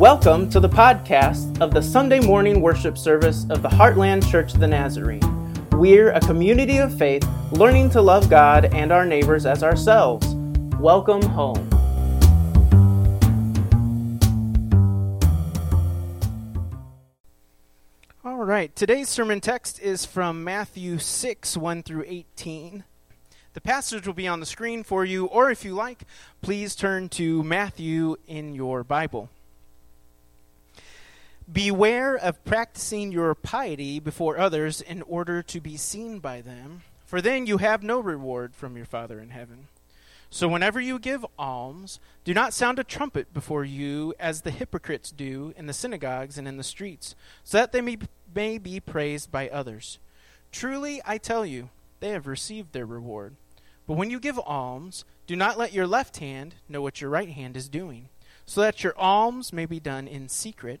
Welcome to the podcast of the Sunday morning worship service of the Heartland Church of the Nazarene. We're a community of faith learning to love God and our neighbors as ourselves. Welcome home. All right, today's sermon text is from Matthew 6 1 through 18. The passage will be on the screen for you, or if you like, please turn to Matthew in your Bible. Beware of practicing your piety before others in order to be seen by them, for then you have no reward from your Father in heaven. So whenever you give alms, do not sound a trumpet before you as the hypocrites do in the synagogues and in the streets, so that they may, may be praised by others. Truly, I tell you, they have received their reward. But when you give alms, do not let your left hand know what your right hand is doing, so that your alms may be done in secret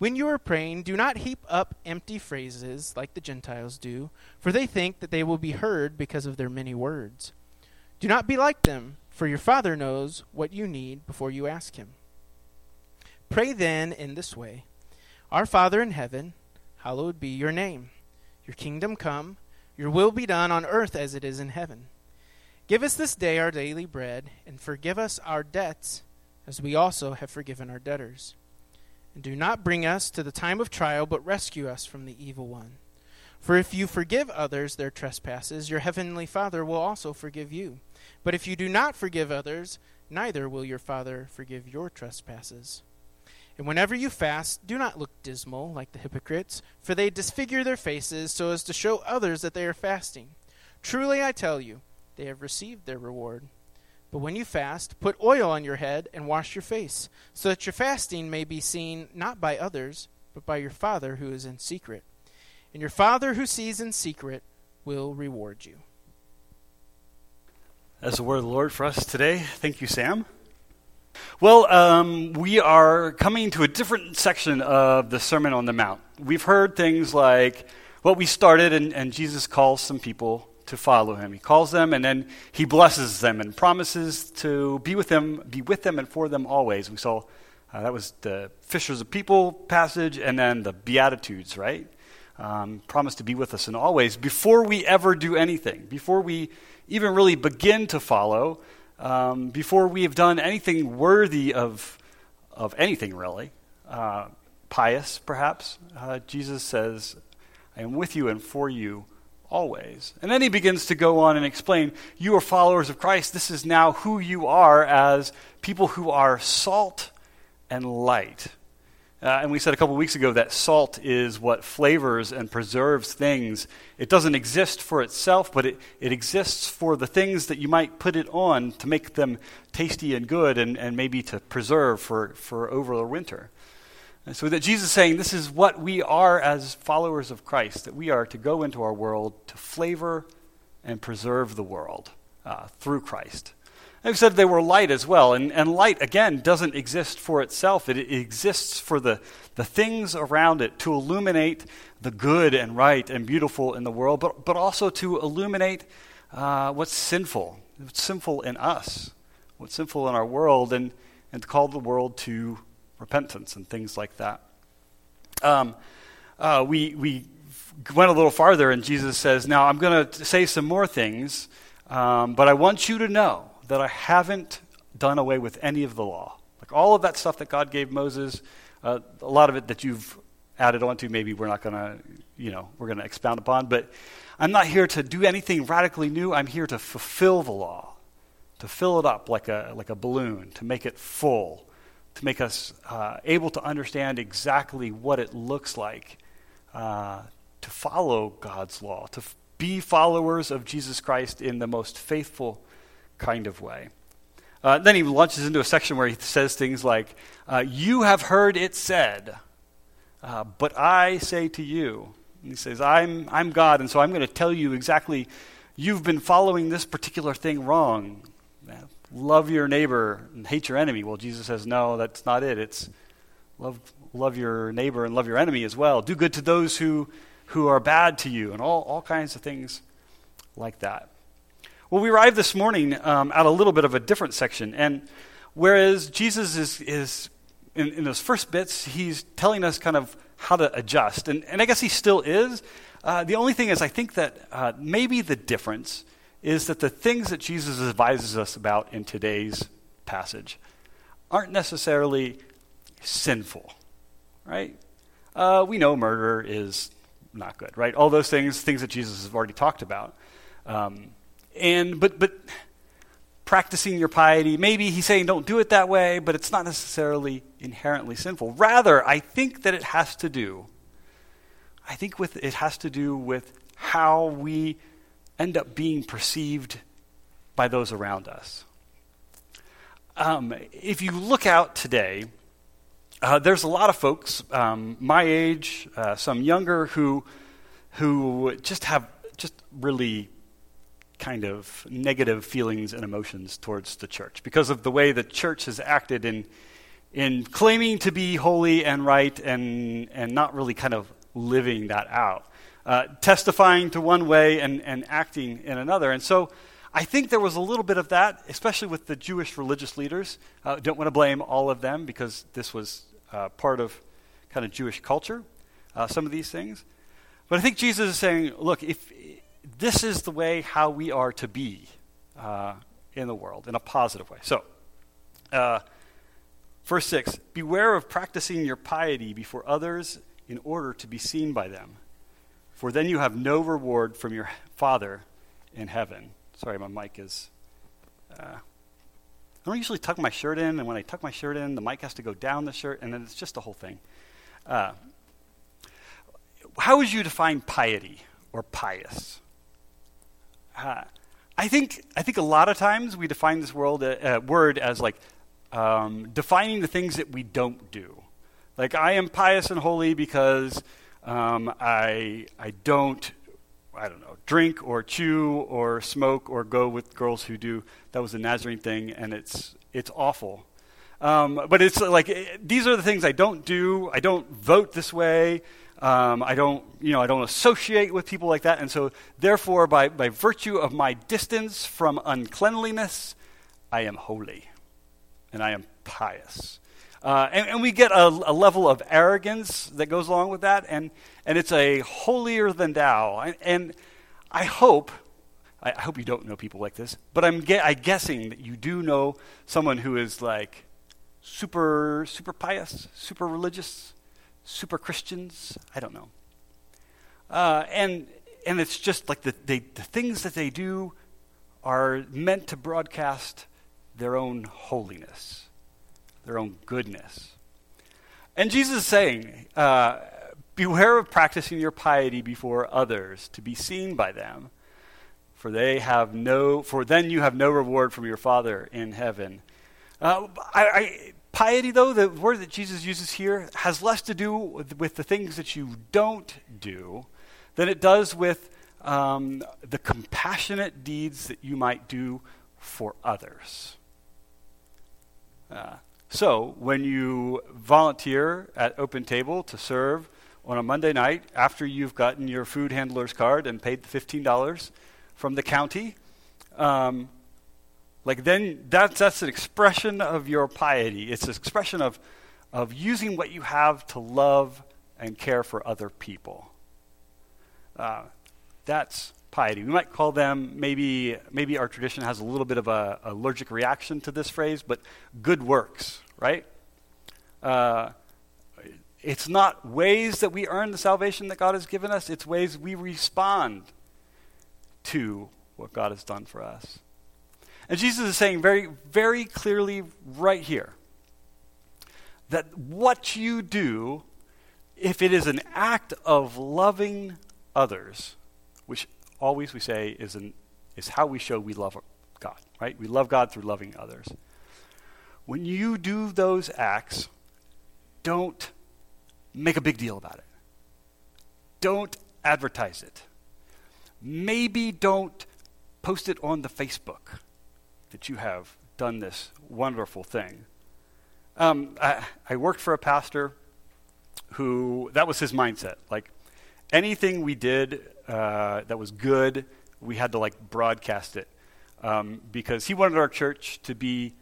When you are praying, do not heap up empty phrases like the Gentiles do, for they think that they will be heard because of their many words. Do not be like them, for your Father knows what you need before you ask Him. Pray then in this way Our Father in heaven, hallowed be your name. Your kingdom come, your will be done on earth as it is in heaven. Give us this day our daily bread, and forgive us our debts, as we also have forgiven our debtors and do not bring us to the time of trial, but rescue us from the evil one. For if you forgive others their trespasses, your heavenly Father will also forgive you. But if you do not forgive others, neither will your Father forgive your trespasses. And whenever you fast, do not look dismal like the hypocrites, for they disfigure their faces so as to show others that they are fasting. Truly I tell you, they have received their reward. But when you fast, put oil on your head and wash your face, so that your fasting may be seen not by others, but by your Father who is in secret. And your Father who sees in secret will reward you. That's the word of the Lord for us today. Thank you, Sam. Well, um, we are coming to a different section of the Sermon on the Mount. We've heard things like what we started, and, and Jesus calls some people to follow him. He calls them and then he blesses them and promises to be with them, be with them and for them always. We saw uh, that was the fishers of people passage and then the beatitudes, right? Um, promise to be with us in always before we ever do anything, before we even really begin to follow, um, before we have done anything worthy of of anything really, uh, pious perhaps. Uh, Jesus says, "I am with you and for you." Always. And then he begins to go on and explain you are followers of Christ. This is now who you are as people who are salt and light. Uh, and we said a couple weeks ago that salt is what flavors and preserves things. It doesn't exist for itself, but it, it exists for the things that you might put it on to make them tasty and good and, and maybe to preserve for, for over the winter. And so that Jesus is saying this is what we are as followers of Christ, that we are to go into our world to flavor and preserve the world uh, through Christ. They've said they were light as well. And, and light, again, doesn't exist for itself. It, it, exists for the, the things around it to illuminate the good and right and beautiful in the world, but, but also to illuminate uh, what's sinful, what's sinful in us, what's sinful in our world, and, and to call the world to repentance and things like that. Um, uh, we, we went a little farther, and Jesus says, Now I'm going to say some more things, um, but I want you to know that I haven't done away with any of the law. Like all of that stuff that God gave Moses, uh, a lot of it that you've added onto, maybe we're not going to, you know, we're going to expound upon, but I'm not here to do anything radically new. I'm here to fulfill the law, to fill it up like a, like a balloon, to make it full to make us uh, able to understand exactly what it looks like uh, to follow God's law, to f- be followers of Jesus Christ in the most faithful kind of way. Uh, then he launches into a section where he says things like, uh, You have heard it said, uh, but I say to you. And he says, I'm, I'm God, and so I'm going to tell you exactly, you've been following this particular thing wrong. Love your neighbor and hate your enemy. Well, Jesus says, no, that's not it. It's love, love your neighbor and love your enemy as well. Do good to those who, who are bad to you, and all, all kinds of things like that. Well, we arrived this morning um, at a little bit of a different section. And whereas Jesus is, is in, in those first bits, he's telling us kind of how to adjust. And, and I guess he still is. Uh, the only thing is, I think that uh, maybe the difference is that the things that Jesus advises us about in today's passage aren't necessarily sinful, right? Uh, we know murder is not good, right? All those things, things that Jesus has already talked about. Um, and but but practicing your piety, maybe he's saying don't do it that way, but it's not necessarily inherently sinful. Rather, I think that it has to do. I think with it has to do with how we end up being perceived by those around us. Um, if you look out today, uh, there's a lot of folks um, my age, uh, some younger, who who just have just really kind of negative feelings and emotions towards the church because of the way the church has acted in in claiming to be holy and right and and not really kind of living that out uh, testifying to one way and, and acting in another. And so I think there was a little bit of that, especially with the Jewish religious leaders. Uh, don't want to blame all of them because this was uh, part of kind of Jewish culture, uh, some of these things. But I think Jesus is saying, look, if this is the way how we are to be uh, in the world in a positive way. So, uh, verse 6 Beware of practicing your piety before others in order to be seen by them for then you have no reward from your Father in heaven. Sorry, my mic is. Uh, I don't usually tuck my shirt in, and when I tuck my shirt in, the mic has to go down the shirt, and then it's just the whole thing. Uh, how would you define piety or pious? Uh, I think I think a lot of times we define this world, uh, word as like um, defining the things that we don't do. Like I am pious and holy because um, I, I don't, I don't know, drink or chew or smoke or go with girls who do. That was a Nazarene thing, and it's, it's awful. Um, but it's like, eh, these are the things I don't do. I don't vote this way. Um, I don't, you know, I don't associate with people like that. And so, therefore, by, by virtue of my distance from uncleanliness, I am holy and I am pious. Uh, and, and, we get a, a, level of arrogance that goes along with that, and, and it's a holier than thou. And, and I hope, I, hope you don't know people like this, but I'm, ge- I'm guessing that you do know someone who is like super, super pious, super religious, super Christians. I don't know. Uh, and, and it's just like the, they, the things that they do are meant to broadcast their own holiness their own goodness. And Jesus is saying, uh, Beware of practicing your piety before others to be seen by them, for they have no, for then you have no reward from your Father in heaven. Uh, I, I, piety, though, the word that Jesus uses here, has less to do with, with the things that you don't do than it does with um, the compassionate deeds that you might do for others. Uh, so, when you volunteer at Open Table to serve on a Monday night after you've gotten your food handler's card and paid the $15 from the county, um, like then that's, that's an expression of your piety. It's an expression of, of using what you have to love and care for other people. Uh, that's piety. We might call them maybe maybe our tradition has a little bit of a allergic reaction to this phrase, but good works, right? Uh, it's not ways that we earn the salvation that God has given us, it's ways we respond to what God has done for us. And Jesus is saying very, very clearly right here that what you do, if it is an act of loving others, always we say is, an, is how we show we love God, right? We love God through loving others. When you do those acts, don't make a big deal about it. Don't advertise it. Maybe don't post it on the Facebook that you have done this wonderful thing. Um, I, I worked for a pastor who, that was his mindset. Like, anything we did uh, that was good, we had to like broadcast it um, because he wanted our church to be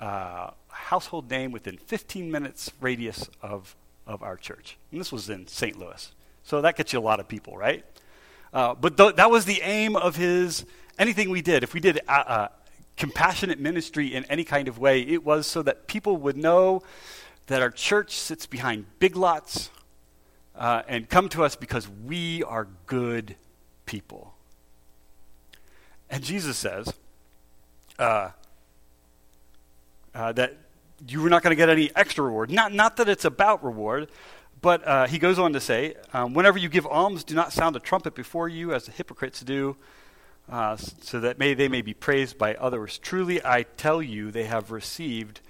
uh, a household name within 15 minutes radius of, of our church. And this was in St. Louis. So that gets you a lot of people, right? Uh, but th- that was the aim of his, anything we did. If we did uh, uh, compassionate ministry in any kind of way, it was so that people would know that our church sits behind Big Lots uh, and come to us because we are good people. And Jesus says uh, uh, that you were not going to get any extra reward. Not, not that it's about reward, but uh, he goes on to say, um, whenever you give alms, do not sound a trumpet before you, as the hypocrites do, uh, so that may, they may be praised by others. Truly, I tell you, they have received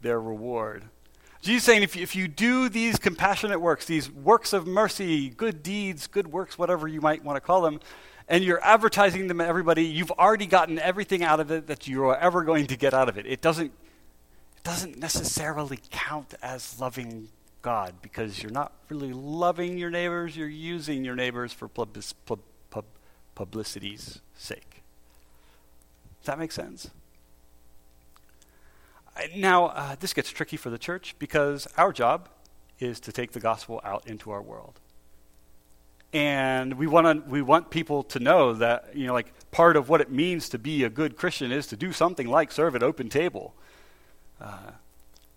their reward. Jesus saying, if you, if you do these compassionate works, these works of mercy, good deeds, good works, whatever you might want to call them, and you're advertising them to everybody, you've already gotten everything out of it that you are ever going to get out of it. It doesn't, it doesn't necessarily count as loving God because you're not really loving your neighbors, you're using your neighbors for pub- pub- pub- publicity's sake. Does that make sense? Now, uh, this gets tricky for the church because our job is to take the gospel out into our world. And we want we want people to know that you know like part of what it means to be a good Christian is to do something like serve at open table, uh,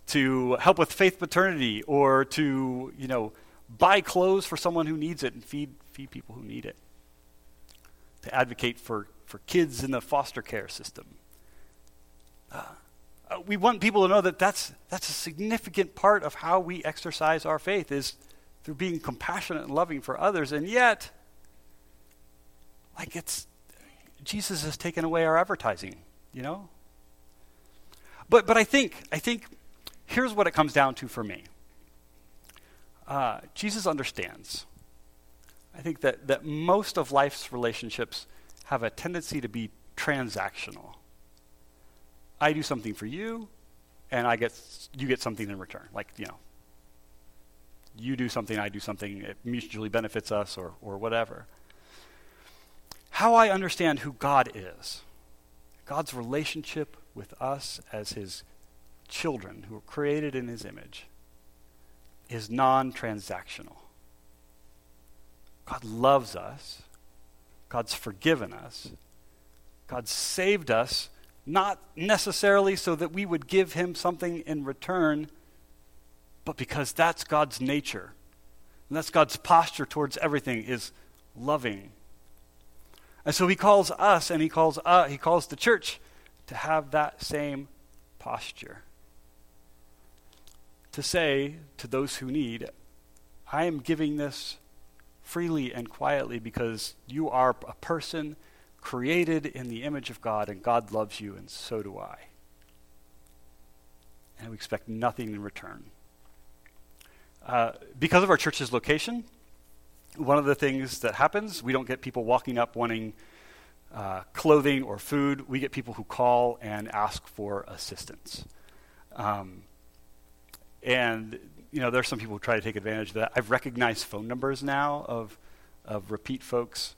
to help with faith paternity, or to you know buy clothes for someone who needs it and feed feed people who need it, to advocate for for kids in the foster care system. Uh, uh, we want people to know that that's, that's a significant part of how we exercise our faith is through being compassionate and loving for others. And yet, like it's, Jesus has taken away our advertising, you know? But, but I think, I think here's what it comes down to for me. Uh, Jesus understands. I think that, that most of life's relationships have a tendency to be transactional. I do something for you, and I get you get something in return. Like you know, you do something, I do something. It mutually benefits us, or or whatever. How I understand who God is, God's relationship with us as His children who are created in His image, is non-transactional. God loves us. God's forgiven us. God saved us not necessarily so that we would give him something in return, but because that's God's nature. And that's God's posture towards everything is loving. And so he calls us and he calls uh, he calls the church to have that same posture. To say to those who need, I am giving this freely and quietly because you are a person created in the image of God, and God loves you, and so do I. And we expect nothing in return. Uh, because of our church's location, one of the things that happens, we don't get people walking up wanting uh, clothing or food. We get people who call and ask for assistance. Um, and, you know, there's some people who try to take advantage of that. I've recognized phone numbers now of, of repeat folks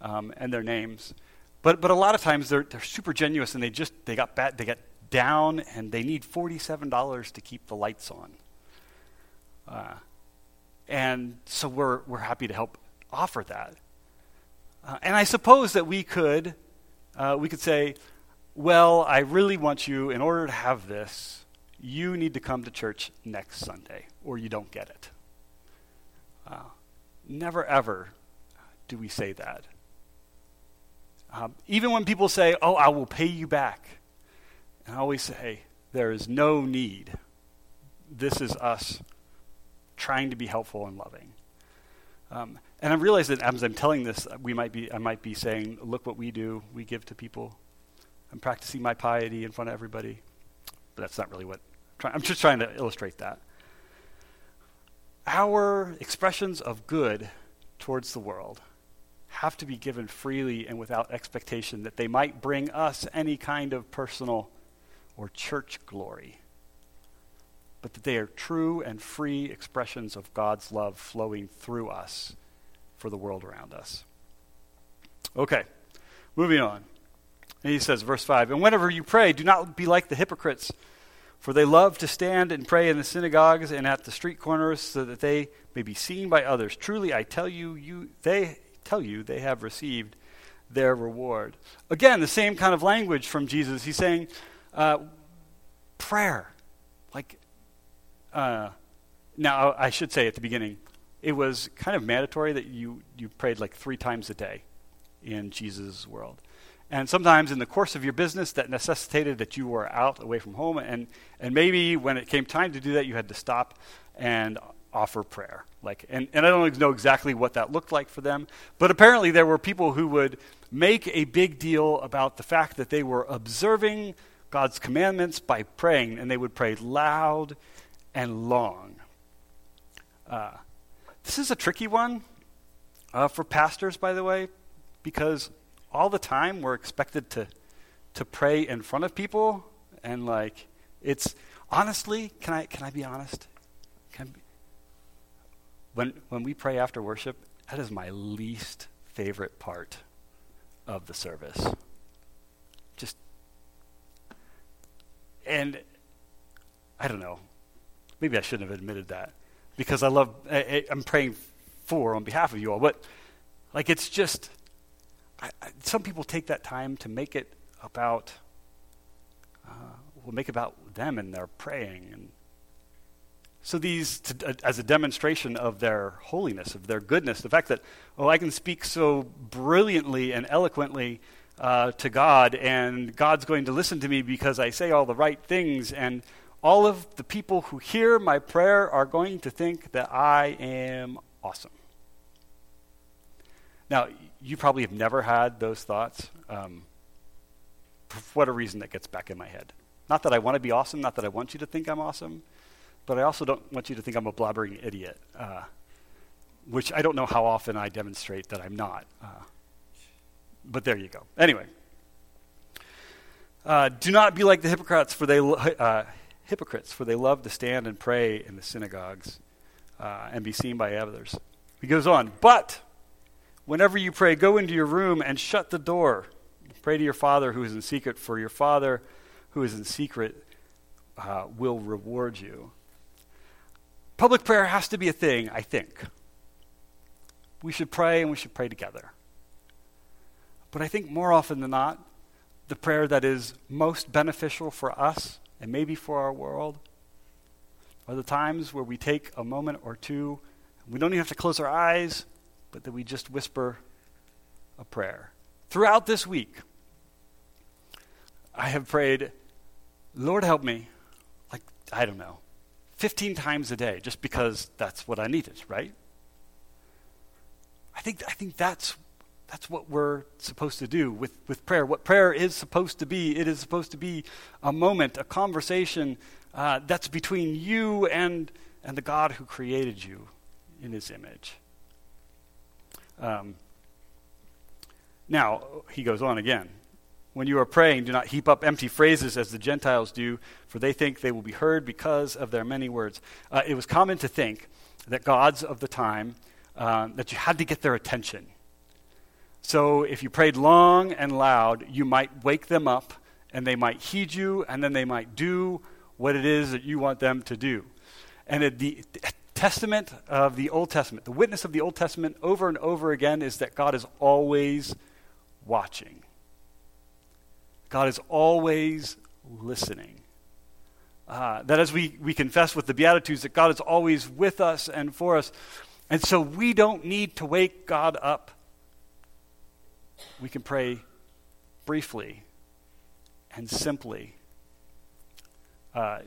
um, and their names. But, but a lot of times they're, they're super genuine and they just they got bad, they got down and they need $47 to keep the lights on. Uh, and so we're, we're happy to help offer that. Uh, and I suppose that we could, uh, we could say, well, I really want you, in order to have this, you need to come to church next Sunday, or you don't get it. Uh, never ever do we say that. Um, even when people say, Oh, I will pay you back, and I always say, There is no need. This is us trying to be helpful and loving. Um, and I realize that as I'm telling this, we might be, I might be saying, Look what we do. We give to people. I'm practicing my piety in front of everybody. But that's not really what I'm just trying to illustrate that. Our expressions of good towards the world have to be given freely and without expectation that they might bring us any kind of personal or church glory, but that they are true and free expressions of God's love flowing through us for the world around us. Okay, moving on. And he says, verse 5 And whenever you pray, do not be like the hypocrites, for they love to stand and pray in the synagogues and at the street corners so that they may be seen by others. Truly, I tell you, you they tell you they have received their reward. Again, the same kind of language from Jesus. He's saying, uh, prayer. Like, uh, now I should say at the beginning, it was kind of mandatory that you, you prayed like three times a day in Jesus' world. And sometimes in the course of your business, that necessitated that you were out away from home. And, and maybe when it came time to do that, you had to stop and offer prayer. Like, and, and I don't know exactly what that looked like for them, but apparently there were people who would make a big deal about the fact that they were observing God's commandments by praying, and they would pray loud and long. Uh, this is a tricky one uh, for pastors, by the way, because all the time we're expected to to pray in front of people, and like it's honestly, can I can I be honest? Can be, when when we pray after worship, that is my least favorite part of the service. Just and I don't know. Maybe I shouldn't have admitted that because I love. I, am praying for on behalf of you all, but like it's just. I, I, some people take that time to make it about. Uh, will make about them and their praying and. So these, to, uh, as a demonstration of their holiness, of their goodness, the fact that oh, I can speak so brilliantly and eloquently uh, to God, and God's going to listen to me because I say all the right things, and all of the people who hear my prayer are going to think that I am awesome. Now, you probably have never had those thoughts. Um, for whatever reason, that gets back in my head. Not that I want to be awesome, not that I want you to think I'm awesome, but I also don't want you to think I'm a blabbering idiot, uh, which I don't know how often I demonstrate that I'm not. Uh, but there you go. Anyway, uh, do not be like the hypocrites, for they uh, hypocrites, for they love to stand and pray in the synagogues uh, and be seen by others. He goes on, but whenever you pray, go into your room and shut the door. Pray to your Father who is in secret, for your Father who is in secret uh, will reward you. Public prayer has to be a thing, I think. We should pray and we should pray together. But I think more often than not, the prayer that is most beneficial for us and maybe for our world are the times where we take a moment or two. We don't even have to close our eyes, but that we just whisper a prayer. Throughout this week, I have prayed, Lord, help me, like, I don't know, 15 times a day, just because that's what I needed, right? I think, I think that's that's what we're supposed to do with, with prayer. What prayer is supposed to be, it is supposed to be a moment, a conversation uh, that's between you and, and the God who created you in his image. Um, now, he goes on again. When you are praying, do not heap up empty phrases as the Gentiles do, for they think they will be heard because of their many words. Uh, it was common to think that gods of the time, uh, that you had to get their attention so if you prayed long and loud, you might wake them up and they might heed you and then they might do what it is that you want them to do. And it, the testament of the Old Testament, the witness of the Old Testament over and over again is that God is always watching. God is always listening. Uh, that as we, we confess with the Beatitudes, that God is always with us and for us. And so we don't need to wake God up we can pray briefly and simply. Uh,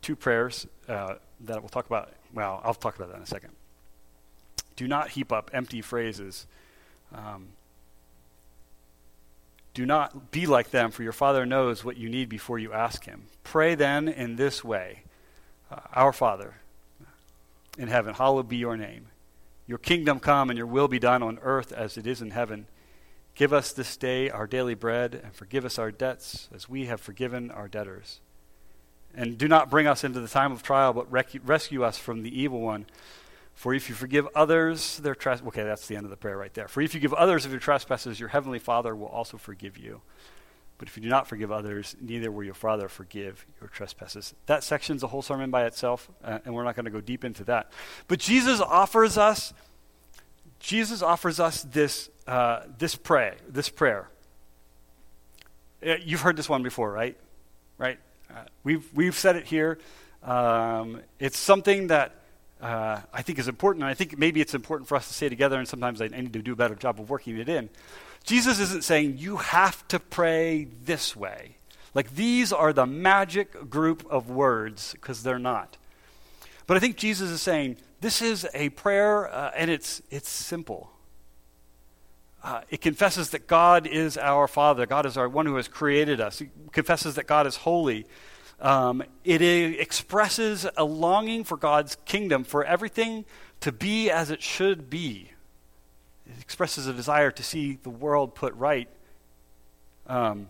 two prayers uh, that we'll talk about. Well, I'll talk about that in a second. Do not heap up empty phrases. Um, do not be like them, for your Father knows what you need before you ask Him. Pray then in this way uh, Our Father in heaven, hallowed be your name. Your kingdom come and your will be done on earth as it is in heaven. Give us this day our daily bread, and forgive us our debts as we have forgiven our debtors. And do not bring us into the time of trial, but rec- rescue us from the evil one. For if you forgive others their trespasses, okay, that's the end of the prayer right there. For if you give others of your trespasses, your heavenly Father will also forgive you. But if you do not forgive others, neither will your Father forgive your trespasses. That section's a whole sermon by itself, uh, and we're not going to go deep into that. But Jesus offers us, Jesus offers us this uh, this pray, this prayer. Uh, you've heard this one before, right? Right? Uh, we've, we've said it here. Um, it's something that uh, I think is important, and I think maybe it's important for us to say together, and sometimes I, need to do a better job of working it in. Jesus isn't saying you have to pray this way. Like these are the magic group of words, because they're not. But I think Jesus is saying this is a prayer, uh, and it's, it's simple. Uh, it confesses that God is our Father. God is our one who has created us. It confesses that God is holy. Um, it expresses a longing for God's kingdom, for everything to be as it should be. It expresses a desire to see the world put right. Um,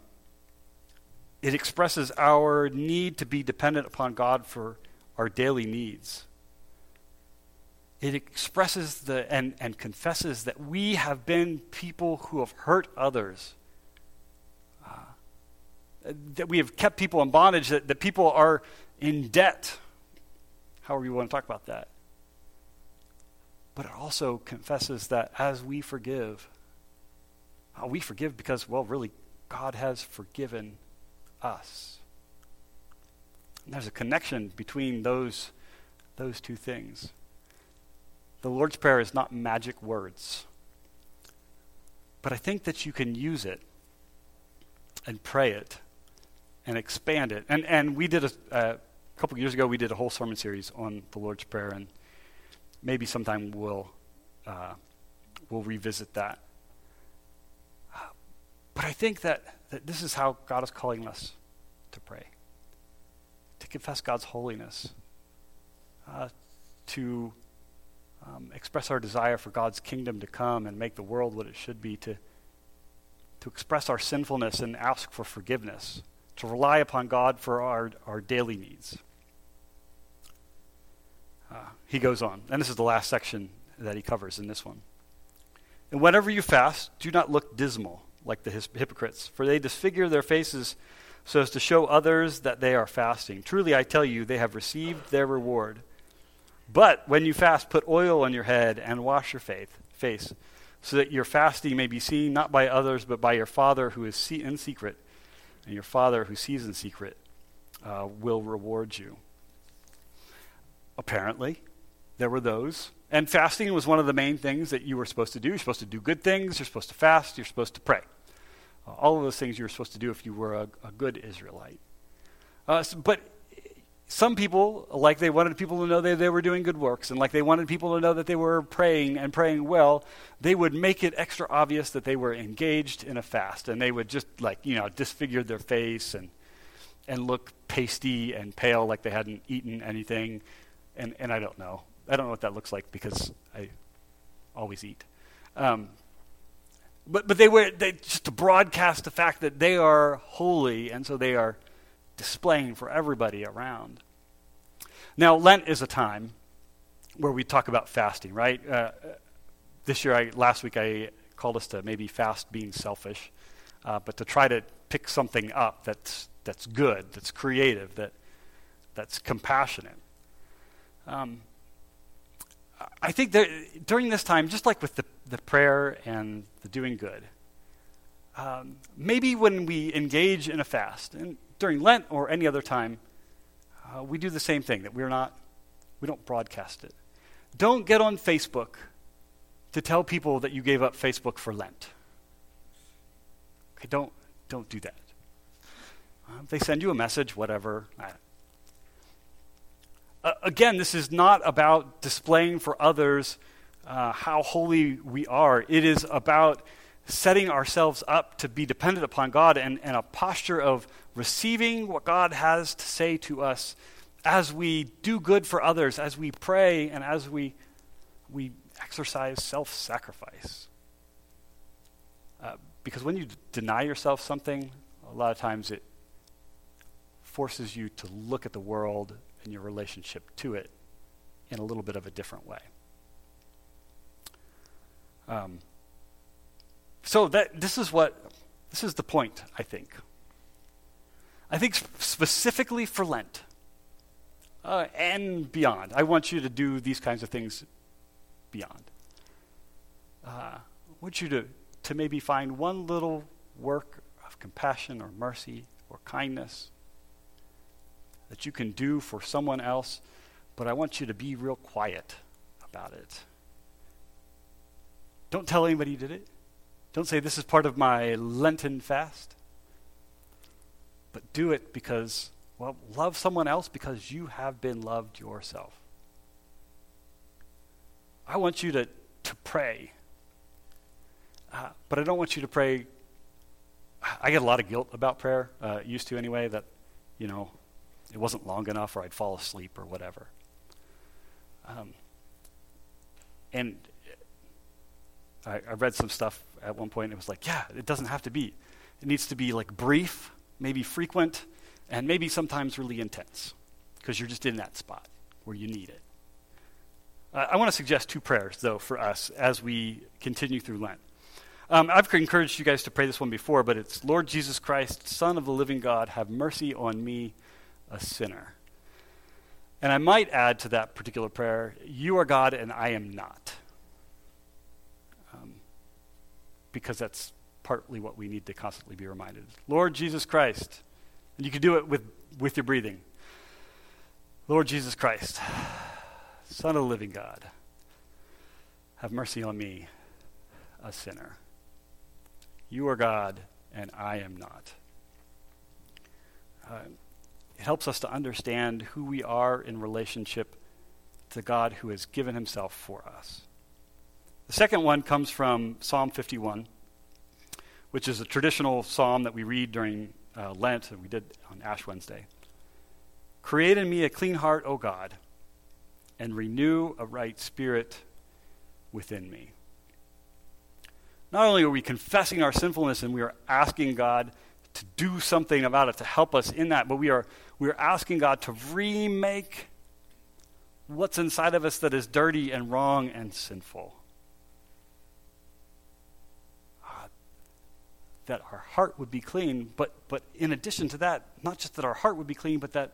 it expresses our need to be dependent upon God for our daily needs it expresses the, and, and confesses that we have been people who have hurt others. That we have kept people in bondage, that, that people are in debt. However, you want to talk about that. But it also confesses that as we forgive, we forgive because, well, really, God has forgiven us. And there's a connection between those, those two things. The Lord's Prayer is not magic words. But I think that you can use it and pray it and expand it. And, and we did a, a couple years ago, we did a whole sermon series on the Lord's Prayer, and maybe sometime we'll, uh, we'll revisit that. But I think that, that this is how God is calling us to pray to confess God's holiness, uh, to um, express our desire for God's kingdom to come and make the world what it should be, to, to express our sinfulness and ask for forgiveness, to rely upon God for our, our daily needs. Uh, he goes on, and this is the last section that he covers in this one. And whenever you fast, do not look dismal like the hypocrites, for they disfigure their faces so as to show others that they are fasting. Truly, I tell you, they have received their reward. But when you fast, put oil on your head and wash your faith, face, so that your fasting may be seen not by others, but by your Father who is in secret. And your Father who sees in secret uh, will reward you. Apparently, there were those. And fasting was one of the main things that you were supposed to do. You're supposed to do good things, you're supposed to fast, you're supposed to pray. Uh, all of those things you were supposed to do if you were a, a good Israelite. Uh, so, but some people, like they wanted people to know that they were doing good works, and like they wanted people to know that they were praying and praying well, they would make it extra obvious that they were engaged in a fast. And they would just, like, you know, disfigure their face and, and look pasty and pale like they hadn't eaten anything. And, and I don't know. I don't know what that looks like because I always eat. Um, but, but they were they, just to broadcast the fact that they are holy, and so they are displaying for everybody around. Now, Lent is a time where we talk about fasting, right? Uh, this year, I, last week, I called us to maybe fast being selfish, uh, but to try to pick something up that's that's good, that's creative, that that's compassionate. Um, I think that during this time, just like with the, the prayer and the doing good, um, maybe when we engage in a fast, and during Lent or any other time, uh, we do the same thing that we're not, we don't broadcast it. Don't get on Facebook to tell people that you gave up Facebook for Lent. Okay, don't, don't do that. Uh, they send you a message, whatever. Uh, again, this is not about displaying for others uh, how holy we are. It is about setting ourselves up to be dependent upon God and, and a posture of receiving what God has to say to us as we do good for others, as we pray, and as we we exercise self sacrifice. Uh, because when you d- deny yourself something, a lot of times it forces you to look at the world and your relationship to it in a little bit of a different way. Um, so that this is what this is the point. I think. I think specifically for Lent uh, and beyond, I want you to do these kinds of things beyond. Uh, I want you to to maybe find one little work of compassion or mercy or kindness that you can do for someone else, but I want you to be real quiet about it. Don't tell anybody you did it. Don't say, This is part of my Lenten fast. But do it because, well, love someone else because you have been loved yourself. I want you to, to pray. Uh, but I don't want you to pray. I get a lot of guilt about prayer, uh, used to anyway, that, you know, it wasn't long enough or I'd fall asleep or whatever. Um, and I, I read some stuff at one point. It was like, yeah, it doesn't have to be. It needs to be like brief, maybe frequent, and maybe sometimes really intense because you're just in that spot where you need it. Uh, I want to suggest two prayers, though, for us as we continue through Lent. Um, I've encouraged you guys to pray this one before, but it's Lord Jesus Christ, Son of the living God, have mercy on me, a sinner. And I might add to that particular prayer, You are God and I am not. Um, because that's partly what we need to constantly be reminded. Lord Jesus Christ, and you can do it with, with your breathing. Lord Jesus Christ, Son of the living God, have mercy on me, a sinner. You are God, and I am not. Uh, it helps us to understand who we are in relationship to God who has given himself for us. The second one comes from Psalm 51, which is a traditional psalm that we read during uh, Lent, and we did on Ash Wednesday. Create in me a clean heart, O God, and renew a right spirit within me. Not only are we confessing our sinfulness and we are asking God to do something about it, to help us in that, but we are, we are asking God to remake what's inside of us that is dirty and wrong and sinful. That our heart would be clean, but, but in addition to that, not just that our heart would be clean, but that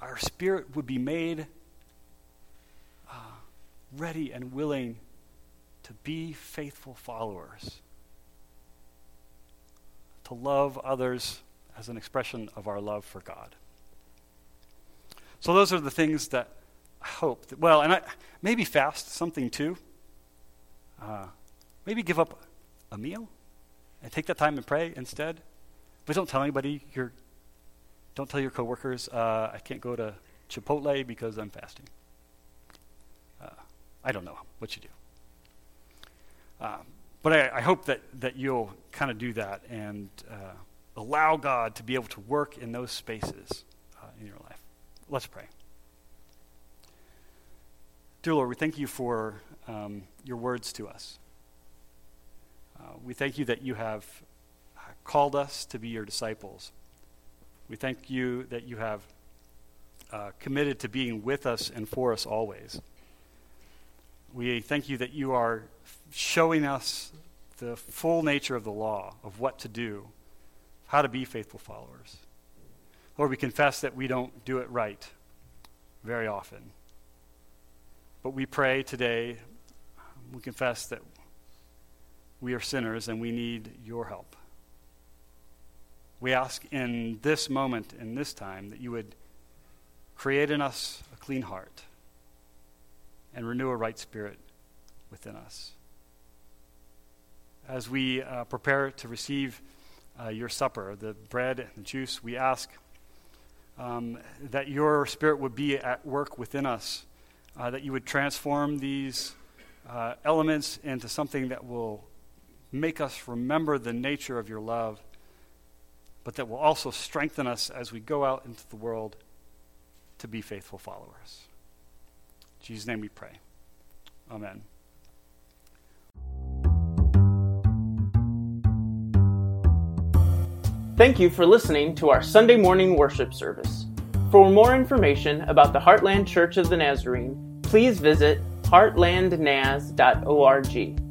our spirit would be made uh, ready and willing to be faithful followers, to love others as an expression of our love for God. So, those are the things that I hope that, well, and I, maybe fast something too. Uh, maybe give up a meal and take that time and pray instead. But don't tell anybody you're, don't tell your coworkers, uh, I can't go to Chipotle because I'm fasting. Uh, I don't know what you do. Um, but I, I, hope that, that you'll kind of do that and uh, allow God to be able to work in those spaces uh, in your life. Let's pray. Dear Lord, we thank you for um, your words to us. Uh, we thank you that you have called us to be your disciples. We thank you that you have uh, committed to being with us and for us always. We thank you that you are showing us the full nature of the law, of what to do, how to be faithful followers. Lord, we confess that we don't do it right very often. But we pray today, we confess that we are sinners and we need your help. We ask in this moment, in this time, that you would create in us a clean heart and renew a right spirit within us as we uh, prepare to receive uh, your supper, the bread and the juice, we ask um, that your Spirit would be at work within us, uh, that you would transform these uh, elements into something that will make us remember the nature of your love, but that will also strengthen us as we go out into the world to be faithful followers. In Jesus' name we pray. Amen. Thank you for listening to our Sunday morning worship service. For more information about the Heartland Church of the Nazarene, please visit heartlandnaz.org.